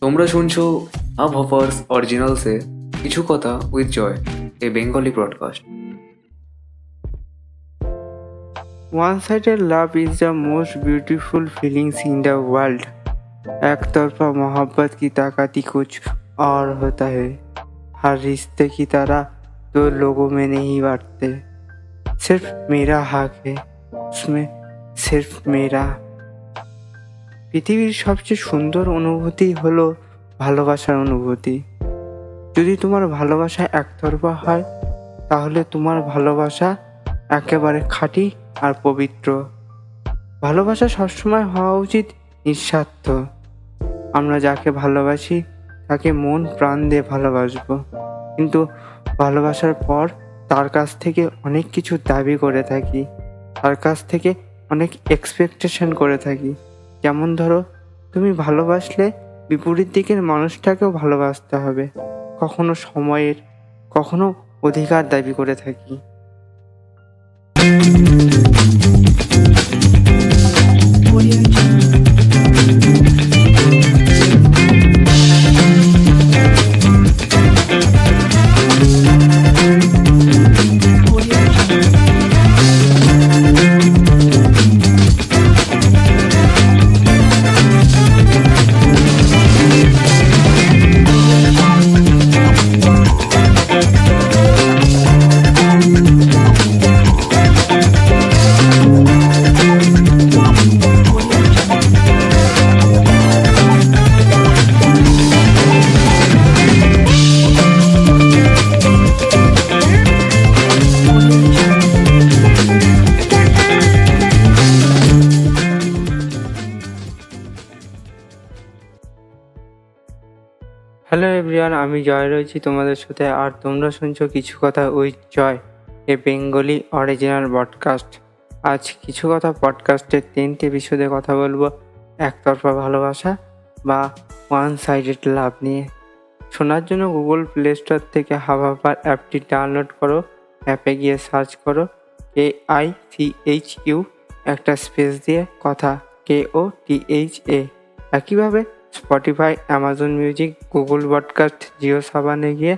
তোমরা শুনছো আব হফার্স অরিজিনালসে কিছু কথা with Joy a Bengali broadcast One sided love is the most beautiful feelings in the world. एक तरफा मोहब्बत की ताकत ही कुछ और होता है हर रिश्ते की तरह दो लोगों में नहीं बांटते सिर्फ मेरा हक है उसमें सिर्फ मेरा পৃথিবীর সবচেয়ে সুন্দর অনুভূতি হলো ভালোবাসার অনুভূতি। যদি তোমার ভালোবাসা একতরফা হয়, তাহলে তোমার ভালোবাসা একেবারে খাঁটি আর পবিত্র। ভালোবাসা সবসময় হওয়া উচিত নিঃস্বার্থ। আমরা যাকে ভালোবাসি, তাকে মন প্রাণ দিয়ে ভালোবাসবো। কিন্তু ভালোবাসার পর তার কাছ থেকে অনেক কিছু দাবি করে থাকি, তার কাছ থেকে অনেক এক্সপেকটেশন করে থাকি। যেমন ধরো, তুমি ভালোবাসলে বিপরীত দিকের মানুষটাকেও ভালোবাসতে হবে। কখনো সময়ের, কখনো অধিকার দাবি করে থাকি। আমি জয় রয়েছি তোমাদের সাথে। আর তোমরা শুনছো কিছু কথা with Joy, a Bengali original podcast আজ কিছু কথা পডকাস্টের তিনটে এপিসোডে কথা বলব। একতরফা ভালোবাসা বা ওয়ান সাইডেড লাভ নিয়ে। শোনার জন্য গুগল প্লে স্টোর থেকে হাভাপার অ্যাপটি ডাউনলোড করো। অ্যাপে গিয়ে সার্চ করো। K I C H U একটা স্পেস দিয়ে, কথা K O T H A একইভাবে Spotify Amazon music Google podcast Jio সাবানে গিয়ে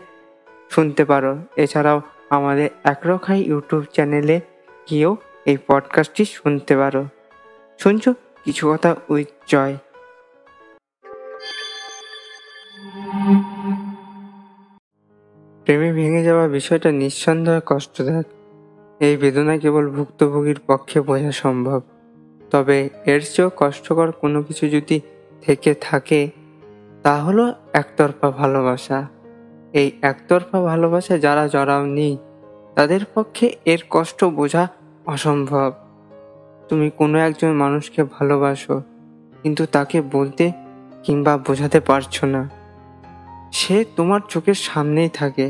শুনতে পারো। এছাড়াও আমাদের একরখাই ইউটিউব চ্যানেলে গিয়েও এই পডকাস্টটি শুনতে পারো। শুনছো কিছু কথা উইথ জয় প্রেমে ভেঙে যাওয়া বিষয়টা নিঃসন্দেহে কষ্টদায়ক। এই বেদনা কেবল ভুক্তভোগীর পক্ষে বোঝা সম্ভব। তবে এর চেয়েও কষ্টকর কোনো কিছু যদি থেকে থাকে, তা হলো একতরফা ভালোবাসা। এই একতরফা ভালোবাসা যারা জড়াওনি, তাদের পক্ষে এর কষ্ট বোঝা অসম্ভব। তুমি কোনো একজন মানুষকে ভালোবাসো, কিন্তু তাকে বলতে কিংবা বোঝাতে পারছ না। সে তোমার চোখের সামনেই থাকে।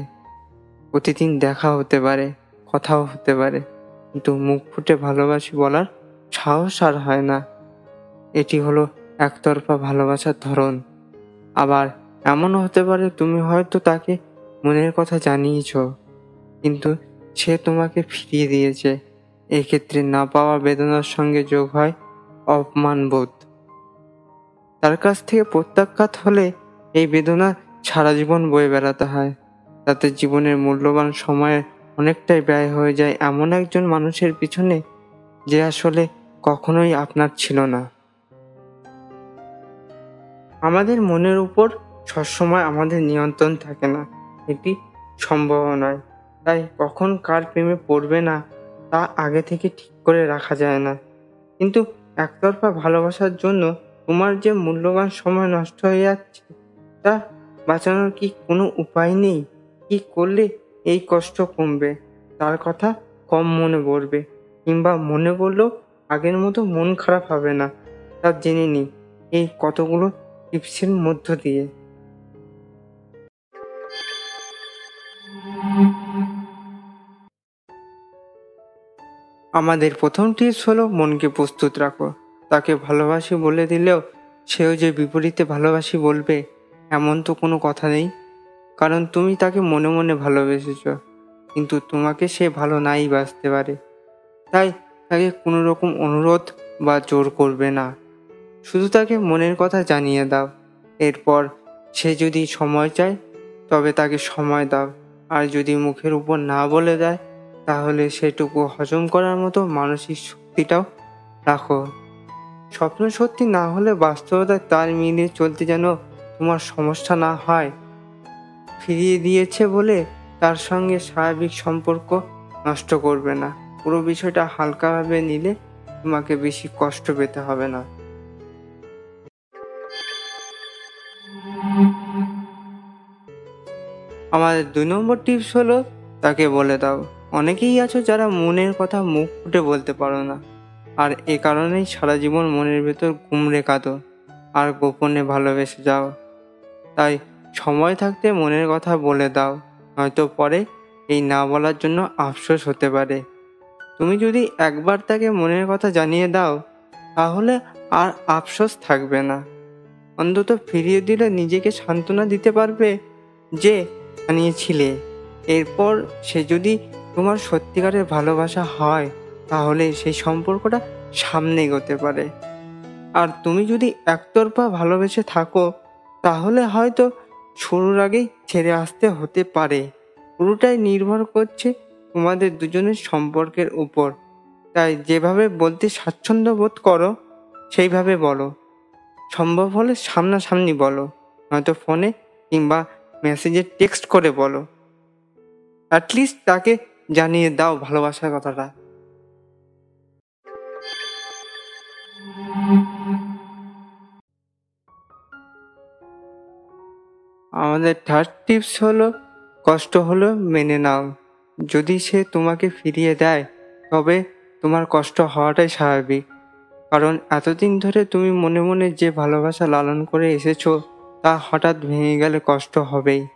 প্রতিদিন দেখা হতে পারে, কথাও হতে পারে, কিন্তু মুখ ফুটে ভালোবাসি বলার সাহস আর হয় না। এটি হলো একতরফা ভালোবাসার ধরন। আবার এমনও হতে পারে তুমি হয়তো তাকে মনের কথা জানিয়েছ, কিন্তু সে তোমাকে ফিরিয়ে দিয়েছে। এক্ষেত্রে না পাওয়া বেদনার সঙ্গে যোগ হয় অপমানবোধ তার কাছ থেকে প্রত্যাখ্যাত হলে এই বেদনা সারা জীবন বয়ে বেড়াতে হয়। তাতে জীবনের মূল্যবান সময়ে অনেকটাই ব্যয় হয়ে যায় এমন একজন মানুষের পিছনে, যে আসলে কখনোই আপনার ছিল না। আমাদের মনের উপর সবসময় আমাদের নিয়ন্ত্রণ থাকে না। এটি সম্ভব নয়। তাই কখন কার প্রেমে পড়বে না, তা আগে থেকে ঠিক করে রাখা যায় না। কিন্তু একতরফা ভালোবাসার জন্য তোমার যে মূল্যবান সময় নষ্ট হয়ে যাচ্ছে, তা বাঁচানোর কি কোনো উপায় নেই? কি করলে এই কষ্ট কমবে? তার কথা কম মনে পড়বে, কিংবা মনে পড়লেও আগের মতো মন খারাপ হবে না। তা জেনে নিই এই কতগুলো টিপসের মধ্য দিয়ে। আমাদের প্রথম টিপস হলো মনকে প্রস্তুত রাখো। তাকে ভালোবাসি বলে দিলেও সেও যে বিপরীতে ভালোবাসি বলবে, এমন তো কোনো কথা নেই। কারণ তুমি তাকে মনে মনে ভালোবেসেছ, কিন্তু তোমাকে সে ভালো নাই বাসতে পারে। তাই তাকে কোনো রকম অনুরোধ বা জোর করবে না। শুধু তাকে মনের কথা জানিয়ে দাও। এরপর সে যদি সময় চায়, তবে তাকে সময় দাও। আর যদি মুখের উপর না বলে দেয়, তাহলে সেটুকু হজম করার মতো মানসিক শক্তিটাও রাখো। স্বপ্ন সত্যি না হলে বাস্তবতায় তার মিলিয়ে চলতে যেন তোমার সমস্যা না হয়। ফিরিয়ে দিয়েছে বলে তার সঙ্গে স্বাভাবিক সম্পর্ক নষ্ট করবে না। পুরো বিষয়টা হালকাভাবে নিলে তোমাকে বেশি কষ্ট পেতে হবে না। আমাদের দুই নম্বর টিপস হলো তাকে বলে দাও। অনেকেই আছো যারা মনের কথা মুখ ফুটে বলতে পারো না। আর এ কারণেই সারা জীবন মনের ভেতর গুমড়ে কাঁদো আর গোপনে ভালোবেসে যাও। তাই সময় থাকতে মনের কথা বলে দাও। হয়তো পরে এই না বলার জন্য আফসোস হতে পারে। তুমি যদি একবার তাকে মনের কথা জানিয়ে দাও, তাহলে আর আফসোস থাকবে না। অন্তত ফিরিয়ে দিলে নিজেকে সান্ত্বনা দিতে পারবে যে জানিয়েছিলে এরপর সে যদি তোমার সত্যিকারের ভালোবাসা হয়, তাহলে সেই সম্পর্কটা সামনে এগোতে পারে। আর তুমি যদি একতরফা ভালোবেসে থাকো, তাহলে হয়তো শুরুর আগেই ছেড়ে আসতে হতে পারে। পুরোটাই নির্ভর করছে তোমাদের দুজনের সম্পর্কের উপর। তাই যেভাবে বলতে স্বাচ্ছন্দ্য বোধ করো, সেইভাবে বলো। সম্ভব হলে সামনাসামনি বলো, নয়তো ফোনে কিংবা মেসেজে টেক্সট করে বলো। অ্যাটলিস্ট তাকে জানিয়ে দাও ভালোবাসার কথাটা। আমাদের থার্ড টিপস হলো, কষ্ট হলো মেনে নাও। যদি সে তোমাকে ফিরিয়ে দেয়, তবে তোমার কষ্ট হওয়াটাই স্বাভাবিক। কারণ এতদিন ধরে তুমি মনে মনে যে ভালোবাসা লালন করে এসেছ তা হঠাৎ ভেঙে গেলে কষ্ট হবেই।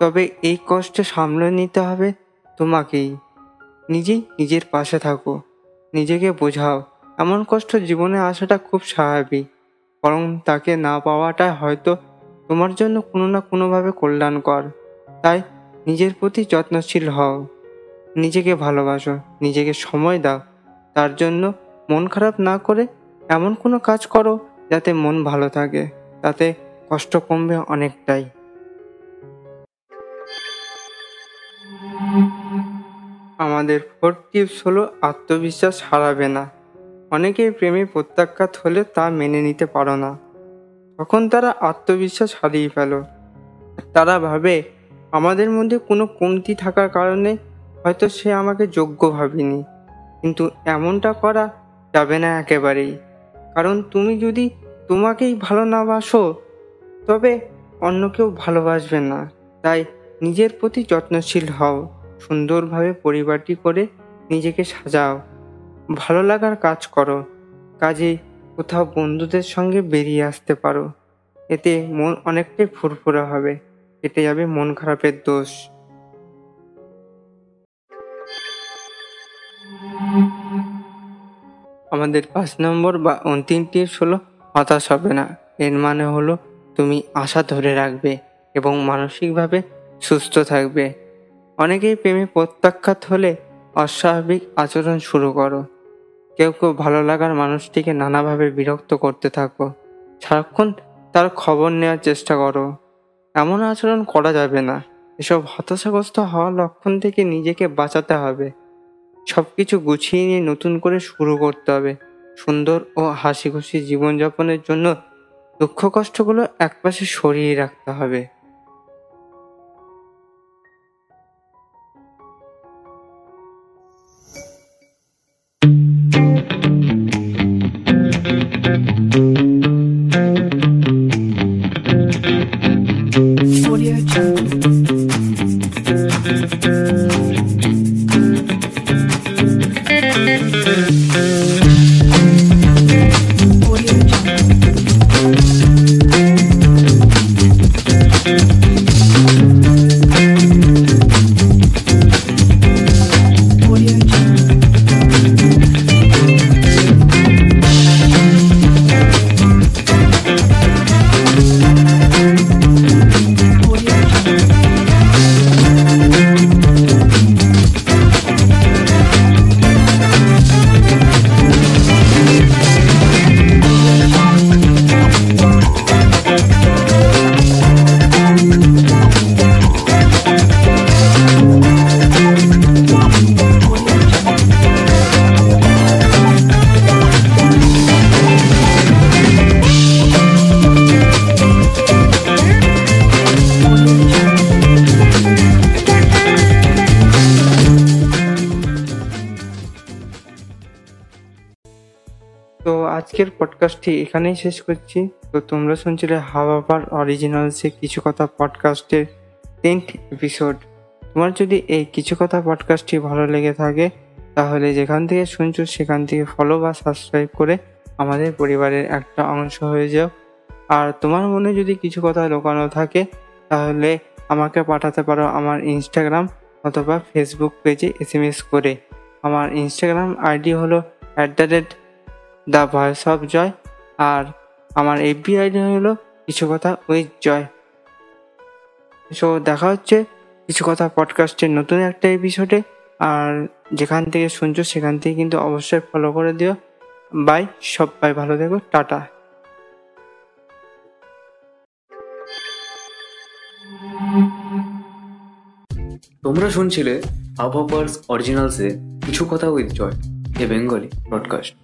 তবে এই কষ্ট সামলে নিতে হবে তোমাকেই। নিজেই নিজের পাশে থাকো। নিজেকে বোঝাও। এমন কষ্ট জীবনে আসাটা খুব স্বাভাবিক। বরং তাকে না পাওয়াটা হয়তো তোমার জন্য কোনো না কোনোভাবে কল্যাণকর। তাই নিজের প্রতি যত্নশীল হও। নিজেকে ভালোবাসো। নিজেকে সময় দাও। তার জন্য মন খারাপ না করে এমন কোনো কাজ করো যাতে মন ভালো থাকে। তাতে কষ্ট কমবে অনেকটাই। আমাদের ফোর্থ টিপস হলো আত্মবিশ্বাস হারাবে না। অনেকেই প্রেমে প্রত্যাখ্যাত হলে তা মেনে নিতে পারো না। তখন তারা আত্মবিশ্বাস হারিয়ে ফেল। তারা ভাবে, আমাদের মধ্যে কোনো কমতি থাকার কারণে হয়তো সে আমাকে যোগ্য ভাবিনি। কিন্তু এমনটা করা যাবে না একেবারেই। কারণ তুমি যদি তোমাকেই ভালো না বাসো তবে অন্য কেউ ভালোবাসবে না। তাই নিজের প্রতি যত্নশীল হও, সুন্দরভাবে পরিবারটি করে নিজেকে সাজাও। ভালো লাগার কাজ করো, কাজে কোথাও বন্ধুদের সঙ্গে বেরিয়ে আসতে পারো। এতে মন অনেকটাই ফুরফুরা হবে, কেটে যাবে মন খারাপের দোষ। আমাদের পাঁচ নম্বর বা অন্তিম টিপস হলো হতাশ হবে না, এর মানে হলো তুমি আশা ধরে রাখবে এবং মানসিকভাবে সুস্থ থাকবে। অনেকেই প্রেমে প্রত্যাখ্যাত হলে অস্বাভাবিক আচরণ শুরু করো। কেউ কেউ ভালো লাগার মানুষটিকে নানাভাবে বিরক্ত করতে থাকো। সারাক্ষণ তার খবর নেওয়ার চেষ্টা করো। এমন আচরণ করা যাবে না। এসব হতাশাগ্রস্ত হওয়ার লক্ষণ থেকে নিজেকে বাঁচাতে হবে। সব কিছু গুছিয়ে নিয়ে নতুন করে শুরু করতে হবে। সুন্দর ও হাসি খুশি জীবনযাপনের জন্য দুঃখ কষ্টগুলো একপাশে সরিয়ে রাখতে হবে Audio Jungle. আজকের পডকাস্টটি এখানেই শেষ করছি। তো তোমরা শুনছিলে হাওয়াপার অরিজিনালসে কিছু কথা পডকাস্টের টেন্থ এপিসোড তোমার যদি এই কিছু কথা পডকাস্টটি ভালো লেগে থাকে, তাহলে যেখান থেকে শুনছো সেখান থেকে ফলো বা সাবস্ক্রাইব করে আমাদের পরিবারের একটা অংশ হয়ে যাও। আর তোমার মনে যদি কিছু কথা লুকানো থাকে, তাহলে আমাকে পাঠাতে পারো আমার ইনস্টাগ্রাম অথবা ফেসবুক পেজে এস করে। আমার ইনস্টাগ্রাম আইডি হলো at the rate the voice of Joy. আর আমার এফবি আইডি হলো কিছু কথা উইথ জয়। সো দেখা হচ্ছে কিছু কথা পডকাস্টের নতুন একটা এপিসোডে আর যেখান থেকে শুনছো সেখান থেকে কিন্তু অবশ্যই ফলো করে দিও। বাই সবাই ভালো থেকো, টাটা। তোমরা শুনছিলে আবহাওয়ার্স অরিজিনালসে কিছু কথা with Joy, a Bengali broadcast